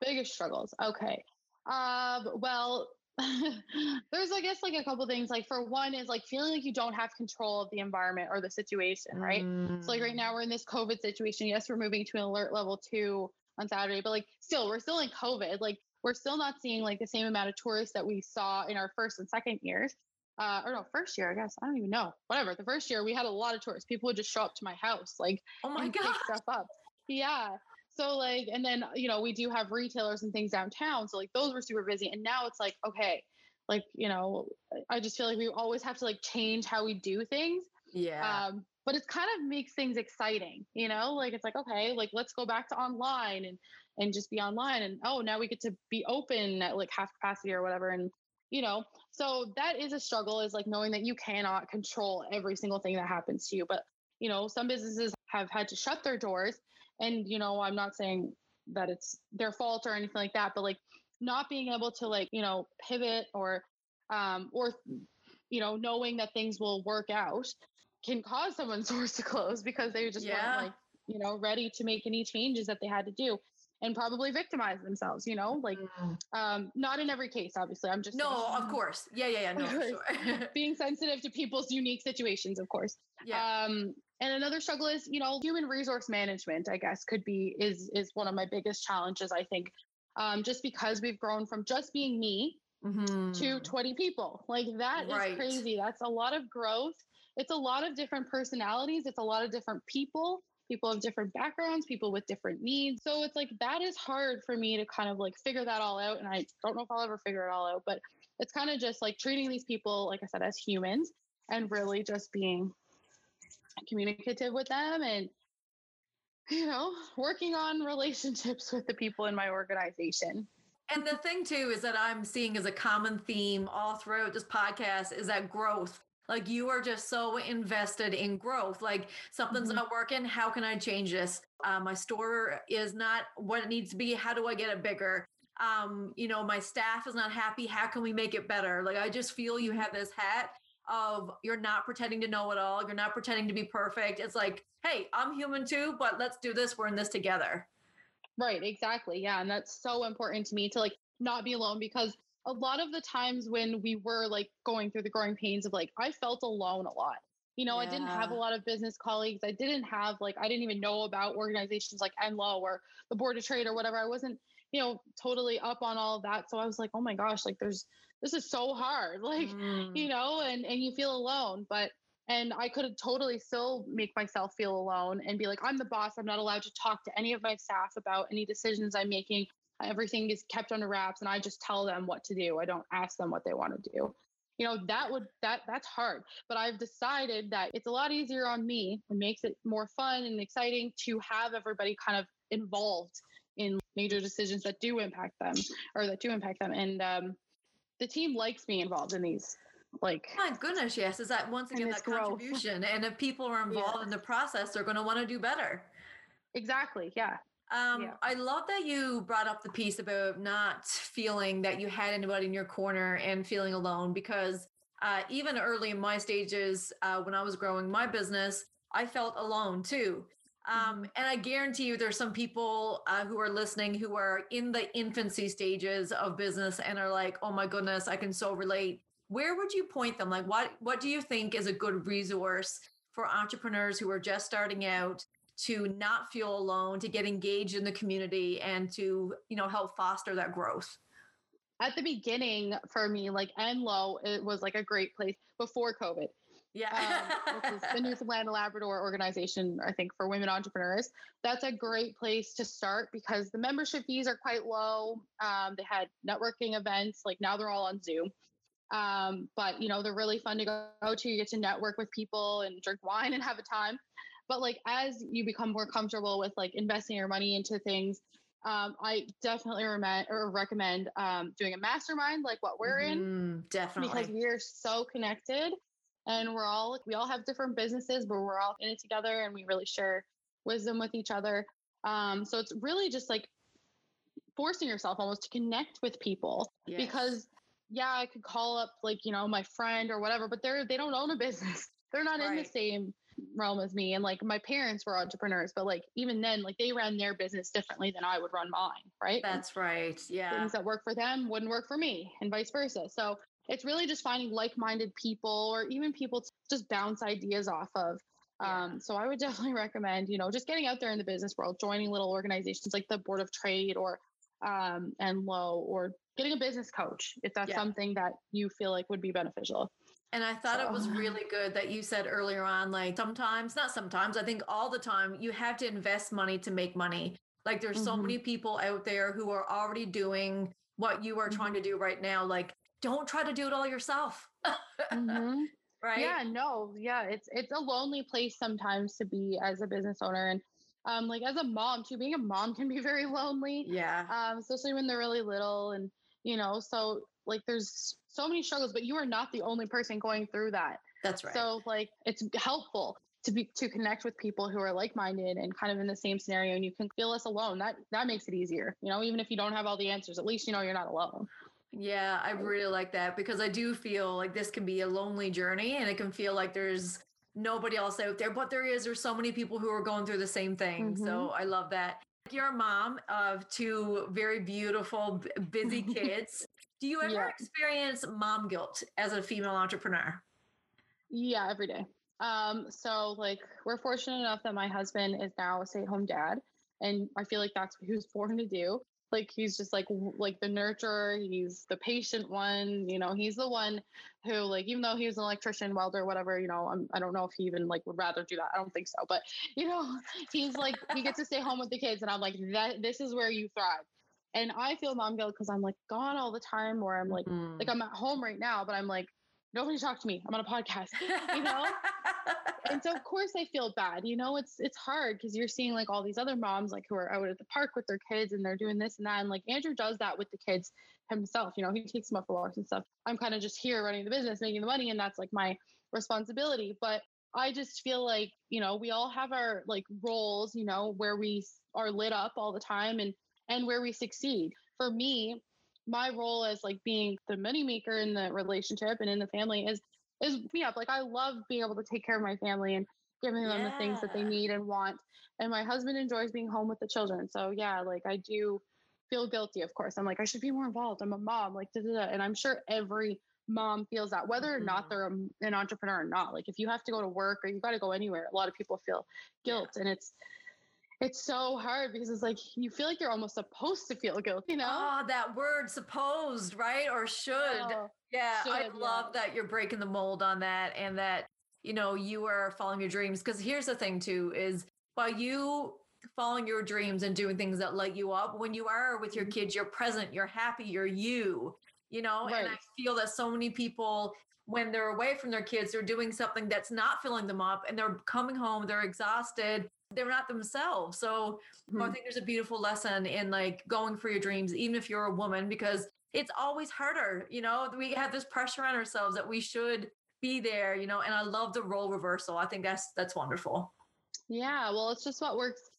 biggest struggles okay um well there's i guess like a couple things like for one is like feeling like you don't have control of the environment or the situation right so like right Mm. now we're in this covid situation yes we're moving to an alert level two on saturday but like still we're still in covid like we're still not seeing like the same amount of tourists that we saw in our first and second years uh, or no, first year, I guess. I don't even know. Whatever. The first year, we had a lot of tourists. People would just show up to my house, like, oh my and god, pick stuff up. Yeah. So like, and then you know, we do have retailers and things downtown. So like, those were super busy. And now it's like, okay, like you know, I just feel like we always have to like change how we do things. yeah, Um, but it kind of makes things exciting, you know. Like it's like, okay, like let's go back to online and and just be online. And oh, now we get to be open at like half capacity or whatever. And you know, so that is a struggle. Is like knowing that you cannot control every single thing that happens to you. But you know, some businesses have had to shut their doors and you know i'm not saying that it's their fault or anything like that but like not being able to like you know pivot or um or you know knowing that things will work out can cause someone's doors to close because they just Yeah. weren't like you know ready to make any changes that they had to do and probably victimize themselves you know like Mm. um not in every case obviously i'm just no, saying, of course, yeah, yeah, yeah, no, sure. being sensitive to people's unique situations of course yeah, um, and another struggle is, you know, human resource management, I guess, could be is is one of my biggest challenges, I think. Um, just because we've grown from just being me to Mhm. 20 people. Like that is Right. crazy. That's a lot of growth. It's a lot of different personalities. It's a lot of different people, people of different backgrounds, people with different needs. So it's like that is hard for me to kind of like figure that all out. And I don't know if I'll ever figure it all out, but it's kind of just like treating these people, like I said, as humans and really just being communicative with them and you know working on relationships with the people in my organization And the thing too is that I'm seeing as a common theme all throughout this podcast is that growth. Like you are just so invested in growth. Like something's Mhm. not working. How can I change this? Uh, my store is not what it needs to be. How do I get it bigger? Um, you know, my staff is not happy. How can we make it better? Like I just feel you have this hat of you're not pretending to know it all. You're not pretending to be perfect. It's like, hey, I'm human too, but let's do this. We're in this together. right exactly yeah and that's so important to me to like not be alone because a lot of the times when we were like going through the growing pains of like i felt alone a lot. You know i didn't have a lot of business colleagues. I didn't have like i didn't even know about organizations like NLOWE or the board of trade or whatever. I wasn't you know totally up on all of that. So i was like oh my gosh like there's this is so hard. Like Mm. you know and and you feel alone. But and i could totally still make myself feel alone and be like i'm the boss. I'm not allowed to talk to any of my staff about any decisions i'm making everything is kept under wraps and i just tell them what to do i don't ask them what they want to do you know that would that that's hard but i've decided that it's a lot easier on me and makes it more fun and exciting to have everybody kind of involved in major decisions that do impact them or that do impact them and um, the team likes me involved in these like My goodness, yes. Is that once again that growth. contribution? And if people are involved in the process, they're going to want to do better. exactly yeah Um, Yeah. I love that you brought up the piece about not feeling that you had anybody in your corner and feeling alone because uh, even early in my stages, uh, when I was growing my business, I felt alone too. Um, and I guarantee you, there's some people uh, who are listening who are in the infancy stages of business and are like, "Oh my goodness, I can so relate." Where would you point them? Like, what what do you think is a good resource for entrepreneurs who are just starting out to not feel alone, to get engaged in the community, and to you know help foster that growth? at the beginning for me like NLOWE it was like a great place before covid Yeah, um, which is the Newfoundland Labrador organization, I think, for women entrepreneurs. That's a great place to start because the membership fees are quite low. Um, they had networking events, like now they're all on Zoom. Um, but you know, they're really fun to go to. You get to network with people and drink wine and have a time. But like as you become more comfortable with like investing your money into things, um, I definitely recommend or recommend um, doing a mastermind like what we're in Mhm, definitely. because we are so connected and we're all we all have different businesses but we're all in it together and we really share wisdom with each other um, so it's really just like forcing yourself almost to connect with people Yes. because yeah i could call up like you know my friend or whatever but they're they don't own a business they're not in the same realm as me and like my parents were entrepreneurs but like even then like they ran their business differently than i would run mine right that's right. Yeah. things that work for them wouldn't work for me and vice versa. So it's really just finding like-minded people or even people to just bounce ideas off of. Yeah. Um, so I would definitely recommend, you know, just getting out there in the business world, joining little organizations like the Board of Trade or um, NLOWE, or getting a business coach if that's Yeah. something that you feel like would be beneficial. And I thought so. it was really good that you said earlier on, like sometimes, not sometimes, I think all the time, you have to invest money to make money. Like there's mm-hmm. so many people out there who are already doing what you are mm-hmm. trying to do right now. Like, don't try to do it all yourself. mm-hmm. Right. Yeah, no, yeah. It's it's a lonely place sometimes to be as a business owner. And um, like as a mom too, being a mom can be very lonely. Yeah. Um, especially when they're really little and you know, so like there's so many struggles, but you are not the only person going through that. That's right. So like it's helpful to be to connect with people who are like-minded and kind of in the same scenario and you can feel less alone. That that makes it easier. You know, even if you don't have all the answers, at least you know you're not alone. Yeah, I really like that because I do feel like this can be a lonely journey and it can feel like there's nobody else out there, but there is. There's so many people who are going through the same thing. Mm-hmm. So I love that. You're a mom of two very beautiful, busy kids. Do you ever yeah. experience mom guilt as a female entrepreneur? Yeah, every day. Um, so like we're fortunate enough that my husband is now a stay-at-home dad, and I feel like that's what he was born to do. Like he's just like like the nurturer. He's the patient one. You know, he's the one who like even though he's an electrician, welder, whatever. You know, I'm, I don't know if he even like would rather do that. I don't think so. But you know, he's like he gets to stay home with the kids, and I'm like that. This is where you thrive. And I feel mom guilt because I'm like gone all the time, or I'm like, mm. like I'm at home right now, but I'm like, nobody talk to me. I'm on a podcast, you know? and so of course I feel bad. You know, it's it's hard because you're seeing like all these other moms like who are out at the park with their kids and they're doing this and that. And like Andrew does that with the kids himself. You know, he takes them up for walks and stuff. I'm kind of just here running the business, making the money, and that's like my responsibility. But I just feel like, you know, we all have our like roles, you know, where we are lit up all the time and and where we succeed. For me, my role as like being the money maker in the relationship and in the family is is me up. Like I love being able to take care of my family and giving them yeah. the things that they need and want. And my husband enjoys being home with the children. So yeah, like I do feel guilty, of course. I'm like, I should be more involved. I'm a mom, like da, da, da. and I'm sure every mom feels that whether or not mm-hmm. they're a, an entrepreneur or not. Like if you have to go to work or you got to go anywhere, a lot of people feel guilt yeah. and it's it's so hard because it's like you feel like you're almost supposed to feel guilty, you know? Oh, that word supposed, right? Or should. Oh, yeah, should, I love yeah. that you're breaking the mold on that and that, you know, you are following your dreams. Because here's the thing, too, is while you following your dreams and doing things that light you up, when you are with your mm-hmm. kids, you're present, you're happy, you're you, you know? Right. And I feel that so many people, when they're away from their kids, they're doing something that's not filling them up and they're coming home, they're exhausted they're not themselves. So mm-hmm. I think there's a beautiful lesson in like going for your dreams, even if you're a woman, because it's always harder. You know, we have this pressure on ourselves that we should be there, you know, and I love the role reversal. I think that's that's wonderful. Yeah, well, it's just what works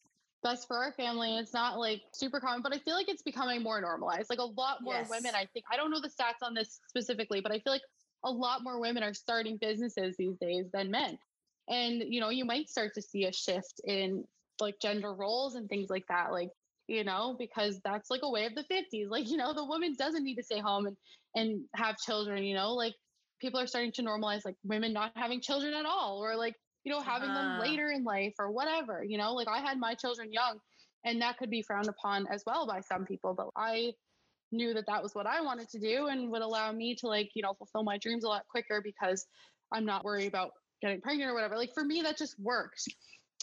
best for our family. It's not like super common, but I feel like it's becoming more normalized. Like a lot more yes. women, I think. I don't know the stats on this specifically, but I feel like a lot more women are starting businesses these days than men and you know you might start to see a shift in like gender roles and things like that like you know because that's like a way of the 50s like you know the woman doesn't need to stay home and and have children you know like people are starting to normalize like women not having children at all or like you know having uh. them later in life or whatever you know like i had my children young and that could be frowned upon as well by some people but i knew that that was what i wanted to do and would allow me to like you know fulfill my dreams a lot quicker because i'm not worried about getting pregnant or whatever. Like for me, that just works.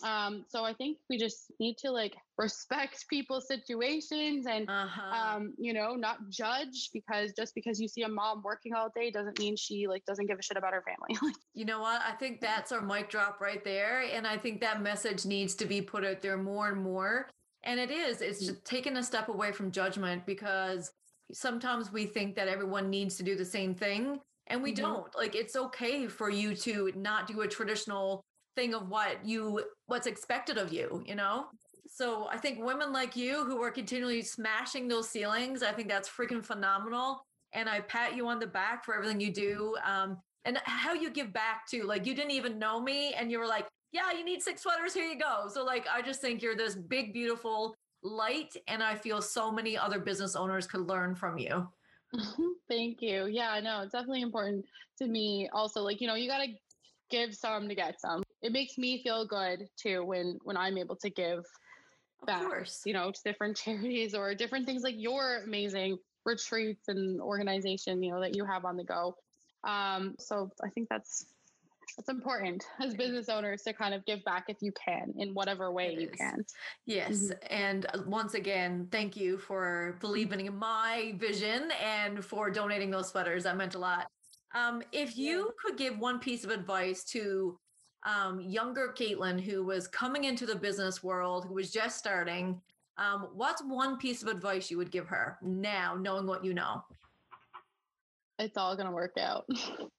Um, so I think we just need to like respect people's situations and uh-huh. um, you know, not judge because just because you see a mom working all day doesn't mean she like doesn't give a shit about her family. you know what? I think that's our mic drop right there. And I think that message needs to be put out there more and more. And it is, it's just taking a step away from judgment because sometimes we think that everyone needs to do the same thing and we mm-hmm. don't like it's okay for you to not do a traditional thing of what you what's expected of you you know? So i think women like you who are continually smashing those ceilings i think that's freaking phenomenal and i pat you on the back for everything you do um, and how you give back to like you didn't even know me and you were like yeah you need six sweaters here you go. So like i just think you're this big beautiful light and i feel so many other business owners could learn from you Thank you. Yeah, I know it's definitely important to me. Also, like you know, you got to give some to get some. It makes me feel good too when when I'm able to give back. course. You know, to different charities or different things like your amazing retreats and organization. You know that you have on the go. Um, so I think that's it's important as business owners to kind of give back if you can in whatever way it you is. can. Yes. Mm-hmm. And uh, once again, thank you for believing in my vision and for donating those sweaters. That meant a lot. Um, if you yeah. could give one piece of advice to um, younger Caitlin who was coming into the business world, who was just starting, um, what's one piece of advice you would give her now, knowing what you know? It's all going to work out.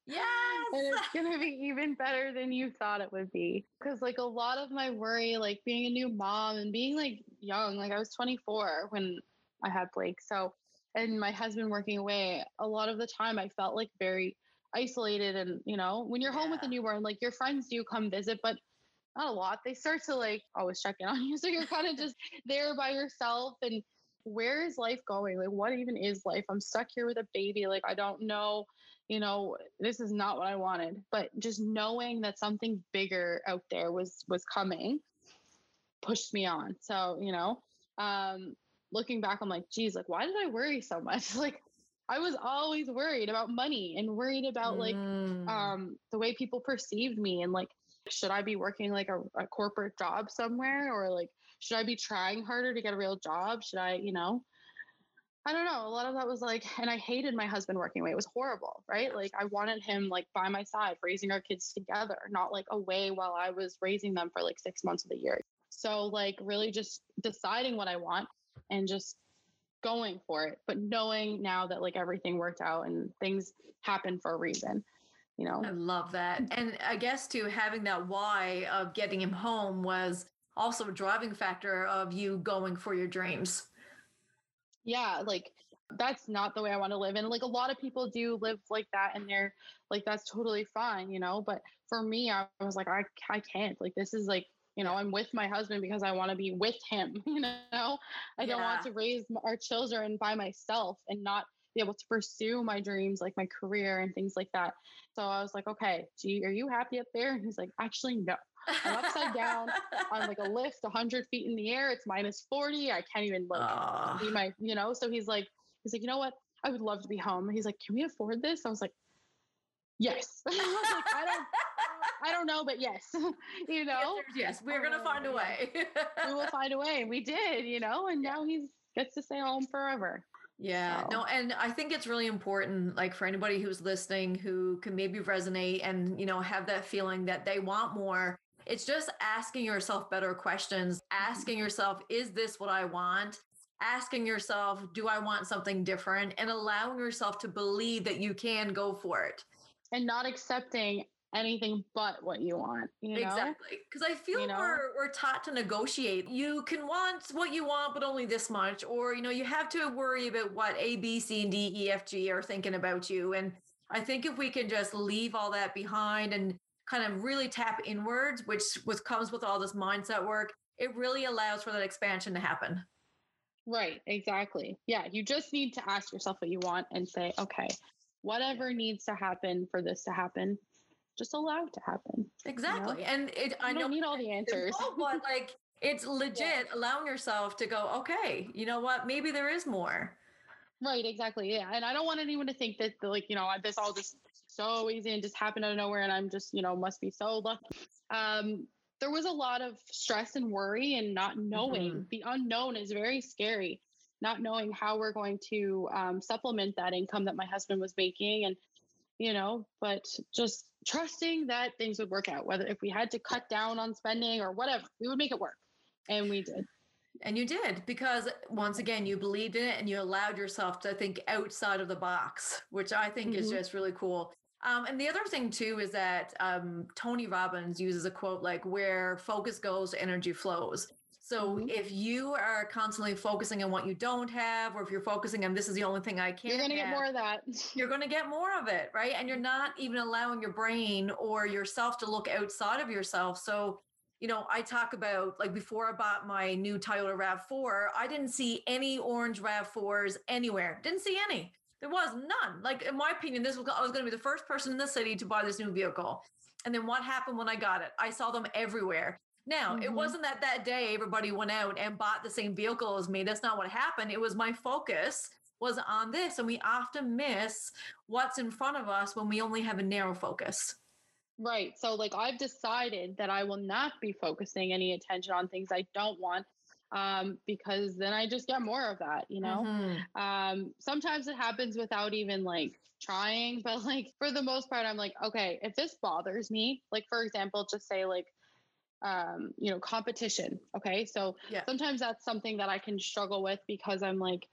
Yes. and it's going to be even better than you thought it would be. Cause like a lot of my worry, like being a new mom and being like young, like I was 24 when I had Blake. So, and my husband working away, a lot of the time I felt like very isolated. And, you know, when you're yeah. home with a newborn, like your friends do come visit, but not a lot. They start to like always check in on you. So you're kind of just there by yourself and where is life going? Like, what even is life? I'm stuck here with a baby. Like, I don't know, you know, this is not what I wanted. But just knowing that something bigger out there was was coming pushed me on. So, you know, um, looking back, I'm like, geez, like, why did I worry so much? Like, I was always worried about money and worried about like mm. um, the way people perceived me and like, should I be working like a, a corporate job somewhere or like should I be trying harder to get a real job? Should I, you know? I don't know. A lot of that was like, and I hated my husband working away. It was horrible, right? Like I wanted him like by my side, raising our kids together, not like away while I was raising them for like six months of the year. So like really just deciding what I want and just going for it, but knowing now that like everything worked out and things happen for a reason. You know? I love that. And I guess too having that why of getting him home was also a driving factor of you going for your dreams. Yeah, like that's not the way I want to live. And like a lot of people do live like that and they're like, that's totally fine, you know? But for me, I was like, I, I can't. Like, this is like, you know, I'm with my husband because I want to be with him, you know? I don't want to raise our children by myself and not be able to pursue my dreams, like my career and things like that. So I was like, okay, gee, are you happy up there? And he's like, actually, no. I'm upside down on like a lift 100 feet in the air. It's minus 40. I can't even like see my, you know? So he's like, he's like, you know what? I would love to be home. He's like, can we afford this? I was like, yes. I, was like, I don't, I don't know, but yes, you know. Yes, we're gonna find a oh, way. we will find a way. We did, you know, and now he gets to stay home forever. Yeah, so. no, and I think it's really important, like for anybody who's listening who can maybe resonate and, you know, have that feeling that they want more. It's just asking yourself better questions, asking mm-hmm. yourself, is this what I want? Asking yourself, do I want something different? And allowing yourself to believe that you can go for it. And not accepting anything but what you want. You know? Exactly. Because I feel you know? we're we're taught to negotiate. You can want what you want, but only this much. Or, you know, you have to worry about what A, B, C, and D, E, F, G are thinking about you. And I think if we can just leave all that behind and kind of really tap inwards, which was comes with all this mindset work, it really allows for that expansion to happen. Right, exactly. Yeah, you just need to ask yourself what you want and say, okay, whatever needs to happen for this to happen, just allow it to happen. Exactly. You know? And it, I don't need all the answers. but like it's legit yeah. allowing yourself to go, okay, you know what? Maybe there is more. Right, exactly. Yeah. And I don't want anyone to think that like, you know, this all just so easy and just happened out of nowhere and I'm just, you know, must be so lucky. Um, there was a lot of stress and worry and not knowing. Mm-hmm. The unknown is very scary. Not knowing how we're going to um, supplement that income that my husband was making and you know, but just trusting that things would work out. Whether if we had to cut down on spending or whatever, we would make it work. And we did. And you did because once again, you believed in it and you allowed yourself to think outside of the box, which I think mm-hmm. is just really cool. Um, and the other thing too is that um, Tony Robbins uses a quote like, "Where focus goes, energy flows." So mm-hmm. if you are constantly focusing on what you don't have, or if you're focusing on this is the only thing I can, you're going to get more of that. You're going to get more of it, right? And you're not even allowing your brain or yourself to look outside of yourself. So, you know, I talk about like before I bought my new Toyota RAV4, I didn't see any orange RAV4s anywhere. Didn't see any. There was none. Like in my opinion, this was I was going to be the first person in the city to buy this new vehicle. And then what happened when I got it? I saw them everywhere. Now, mm-hmm. it wasn't that that day everybody went out and bought the same vehicle as me. That's not what happened. It was my focus was on this. And we often miss what's in front of us when we only have a narrow focus. Right. So, like, I've decided that I will not be focusing any attention on things I don't want um, because then I just get more of that, you know? Mm-hmm. Um, sometimes it happens without even like trying, but like for the most part, I'm like, okay, if this bothers me, like, for example, just say, like, um, you know, competition. Okay. So yeah. sometimes that's something that I can struggle with because I'm like,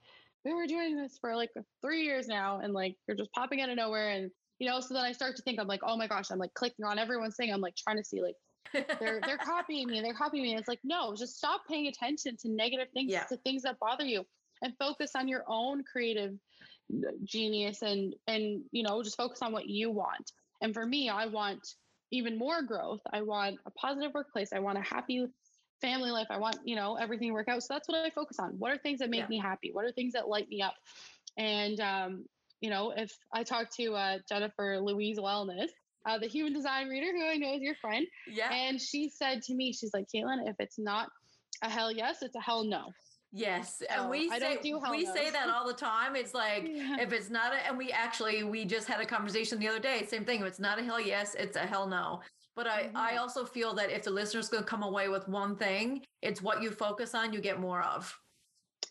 we were doing this for like three years now and like you're just popping out of nowhere and you know so then i start to think i'm like oh my gosh i'm like clicking on everyone's thing i'm like trying to see like they're they're copying me they're copying me it's like no just stop paying attention to negative things yeah. to things that bother you and focus on your own creative genius and and you know just focus on what you want and for me i want even more growth i want a positive workplace i want a happy family life i want you know everything to work out so that's what i focus on what are things that make yeah. me happy what are things that light me up and um, you know if i talk to uh, jennifer louise wellness uh, the human design reader who I know is your friend. Yeah. And she said to me, she's like, Caitlin, if it's not a hell yes, it's a hell no. Yes, and we say do we say that all the time. It's like yeah. if it's not a, and we actually we just had a conversation the other day. Same thing. If it's not a hell yes, it's a hell no. But I mm-hmm. I also feel that if the listener's going to come away with one thing, it's what you focus on, you get more of.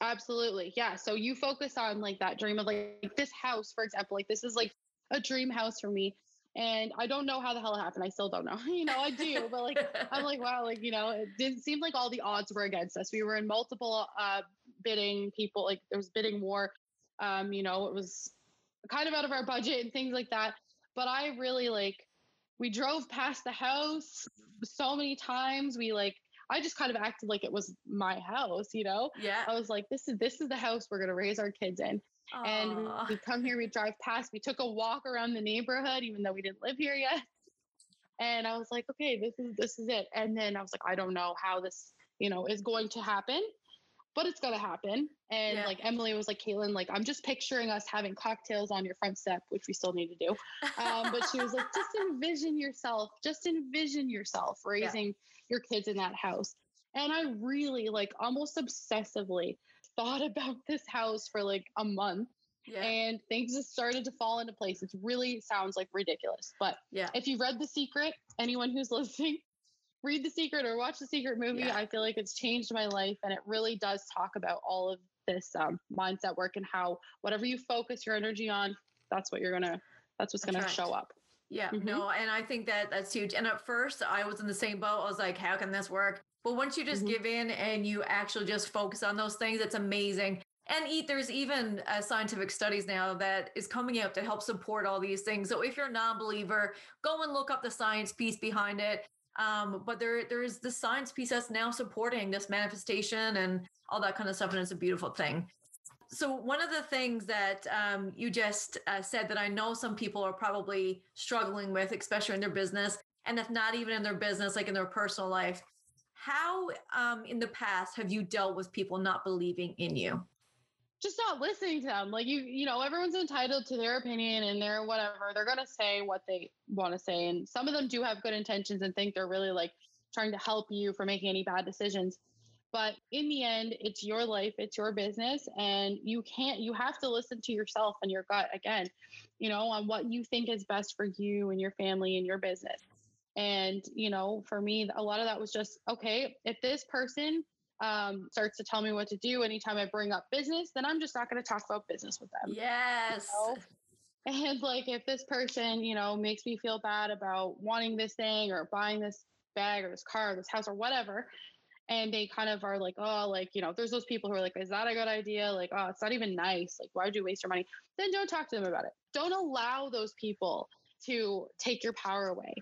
Absolutely, yeah. So you focus on like that dream of like this house, for example. Like this is like a dream house for me and I don't know how the hell it happened. I still don't know. you know, I do, but like I'm like, wow, like you know, it didn't seem like all the odds were against us. We were in multiple uh, bidding people, like there was bidding war. Um, you know, it was kind of out of our budget and things like that. But I really like we drove past the house so many times. We like I just kind of acted like it was my house, you know? Yeah. I was like, this is this is the house we're gonna raise our kids in. Aww. And we, we come here, we drive past, we took a walk around the neighborhood, even though we didn't live here yet. And I was like, okay, this is this is it. And then I was like, I don't know how this, you know, is going to happen, but it's gonna happen. And yeah. like Emily was like, Caitlin, like I'm just picturing us having cocktails on your front step, which we still need to do. Um, but she was like, just envision yourself, just envision yourself raising yeah. your kids in that house. And I really like almost obsessively thought about this house for like a month. Yeah. And things just started to fall into place. It really sounds like ridiculous. But yeah. if you read The Secret, anyone who's listening, read The Secret or watch The Secret movie. Yeah. I feel like it's changed my life. And it really does talk about all of this um, mindset work and how whatever you focus your energy on, that's what you're to, that's what's to show up. Yeah, mm-hmm. no, and I think that that's huge. And at first, I was in the same boat. I was like, how can this work? But once you just mm-hmm. give in and you actually just focus on those things, it's amazing. And eat, there's even uh, scientific studies now that is coming out to help support all these things. So if you're a non-believer, go and look up the science piece behind it. Um, but there, there is the science piece that's now supporting this manifestation and all that kind of stuff, and it's a beautiful thing. So one of the things that um, you just uh, said that I know some people are probably struggling with, especially in their business, and if not even in their business, like in their personal life, how um, in the past have you dealt with people not believing in you? Just not listening to them. Like you, you know, everyone's entitled to their opinion and their whatever. They're gonna say what they want to say, and some of them do have good intentions and think they're really like trying to help you for making any bad decisions. But in the end, it's your life, it's your business, and you can't. You have to listen to yourself and your gut again. You know, on what you think is best for you and your family and your business. And, you know, for me, a lot of that was just, okay, if this person um, starts to tell me what to do anytime I bring up business, then I'm just not going to talk about business with them. Yes. You know? And like, if this person, you know, makes me feel bad about wanting this thing or buying this bag or this car or this house or whatever, and they kind of are like, oh, like, you know, there's those people who are like, is that a good idea? Like, oh, it's not even nice. Like, why would you waste your money? Then don't talk to them about it. Don't allow those people to take your power away.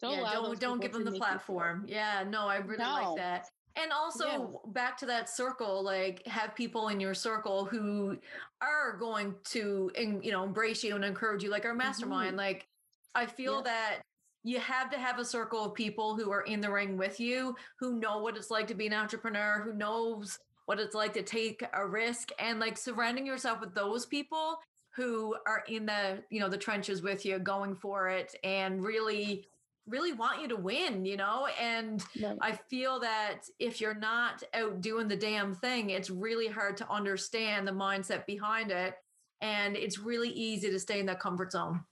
Don't yeah, don't don't give them the platform. Yeah, no, I really no. like that. And also yeah. back to that circle, like have people in your circle who are going to, you know, embrace you and encourage you, like our mastermind. Mm-hmm. Like I feel yeah. that you have to have a circle of people who are in the ring with you, who know what it's like to be an entrepreneur, who knows what it's like to take a risk, and like surrounding yourself with those people who are in the, you know, the trenches with you, going for it, and really really want you to win, you know? And Right. I feel that if you're not out doing the damn thing, it's really hard to understand the mindset behind it. And it's really easy to stay in that comfort zone.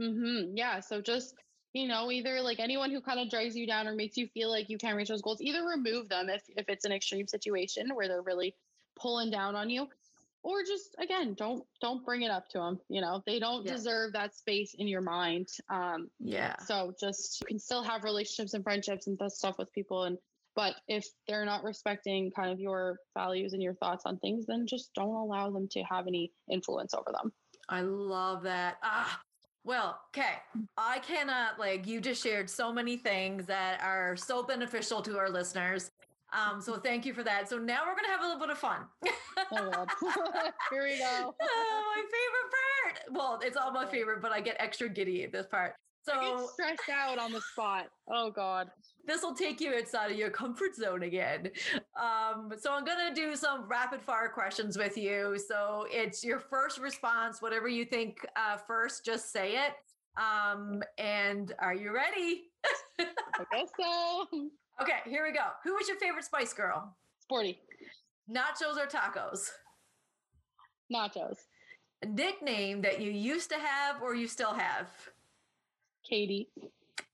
Mm-hmm. Yeah. So just, you know, either like anyone who kind of drags you down or makes you feel like you can't reach those goals, either remove them if, if it's an extreme situation where they're really pulling down on you, or just again, don't don't bring it up to them. You know, they don't Yeah. deserve that space in your mind. Um, Yeah. so just you can still have relationships and friendships and that stuff with people and but if they're not respecting kind of your values and your thoughts on things then just don't allow them to have any influence over them I love that. Ah, well, okay. I cannot like you just shared so many things that are so beneficial to our listeners. Um, so thank you for that. So now we're gonna have a little bit of fun. oh here we go oh, my favorite part. Well, it's all my favorite, but I get extra giddy at this part. I So get stressed out on the spot oh god this will take you outside of your comfort zone again. Um, so I'm gonna do some rapid fire questions with you. So it's your first response, whatever you think uh, first, just say it. Um, and are you ready? i guess so Okay, here we go. Who was your favorite Spice Girl? sporty Nachos or tacos? nachos A nickname that you used to have or you still have? katie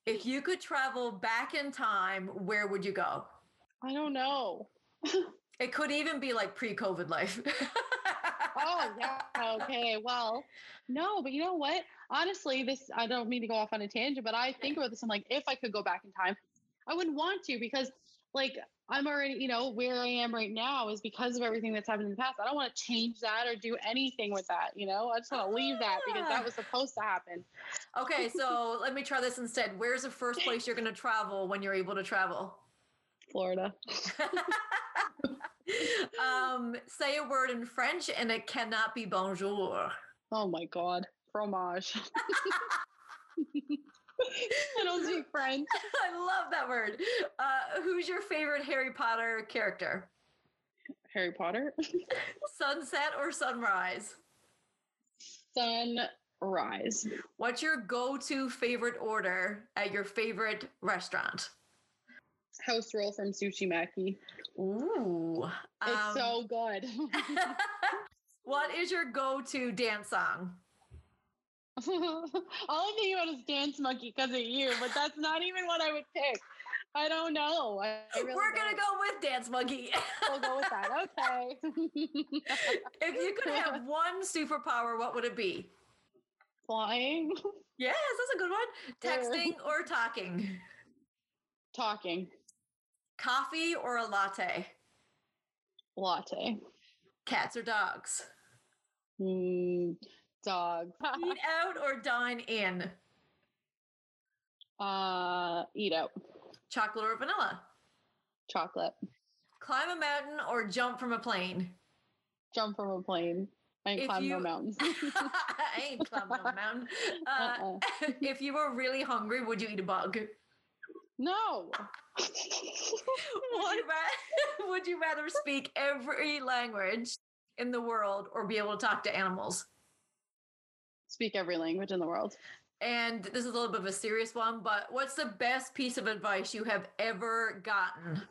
If you could travel back in time, where would you go? i don't know It could even be like pre-COVID life. oh yeah okay well no but you know what honestly this i don't mean to go off on a tangent but i think about this i'm like if i could go back in time i wouldn't want to because like i'm already you know where i am right now is because of everything that's happened in the past i don't want to change that or do anything with that you know i just want to leave that because that was supposed to happen Okay, so let me try this instead. Where's the first place you're going to travel when you're able to travel? florida um, say a word in French and it cannot be bonjour. oh my god fromage i don't speak french I love that word. Uh, who's your favorite Harry Potter character? harry potter Sunset or sunrise? sunrise What's your go to favorite order at your favorite restaurant? house roll from sushi maki Ooh. it's um, so good what is your go to dance song? All I'm thinking about is Dance Monkey because of you, but that's not even what I would pick. I don't know. I, really We're going to go with Dance Monkey. We'll go with that. Okay. if you could have one superpower, what would it be? Flying, Yes, that's a good one. Texting or talking? talking, Coffee or a latte? latte, Cats or dogs? mm, dog, Eat out or dine in? uh, eat out, Chocolate or vanilla? chocolate, Climb a mountain or jump from a plane? jump from a plane. I ain't If climb no you- mountains. I ain't climbing no mountain. Uh, Uh-uh. if you were really hungry, would you eat a bug? No. Would you, would you rather speak every language in the world or be able to talk to animals? Speak every language in the world. And this is a little bit of a serious one, but what's the best piece of advice you have ever gotten?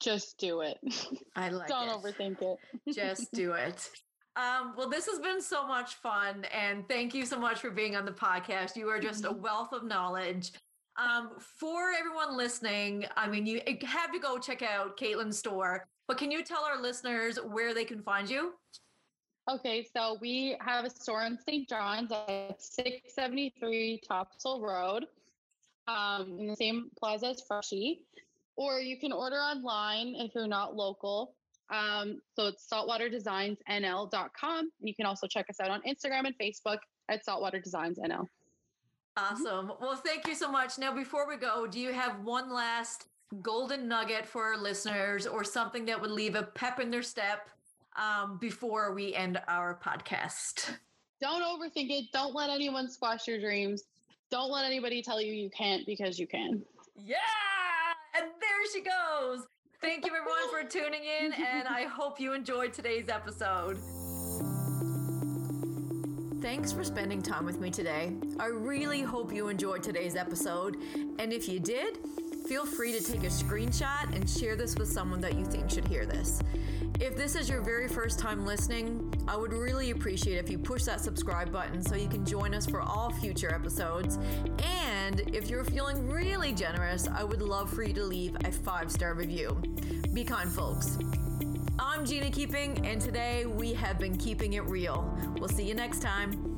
Just do it. I like Don't it. overthink it. Just do it. Um, well, this has been so much fun, and thank you so much for being on the podcast. You are just a wealth of knowledge. Um, for everyone listening, I mean, you have to go check out Caitlin's store, but can you tell our listeners where they can find you? Okay, so we have a store in St. John's at 673 Topsail Road, um, in the same plaza as Freshii. Or you can order online if you're not local. Um, so it's saltwaterdesignsnl.com. And you can also check us out on Instagram and Facebook at Saltwater Designs NL. Awesome. Well, thank you so much. Now, before we go, do you have one last golden nugget for our listeners or something that would leave a pep in their step um, before we end our podcast? Don't overthink it. Don't let anyone squash your dreams. Don't let anybody tell you you can't because you can. Yeah. And there she goes. Thank you, everyone, for tuning in. And I hope you enjoyed today's episode. Thanks for spending time with me today. I really hope you enjoyed today's episode, and if you did, feel free to take a screenshot and share this with someone that you think should hear this. If this is your very first time listening, I would really appreciate if you push that subscribe button so you can join us for all future episodes. And if you're feeling really generous, I would love for you to leave a five star review. Be kind, folks. I'm Gina Keeping, and today we have been keeping it real. We'll see you next time.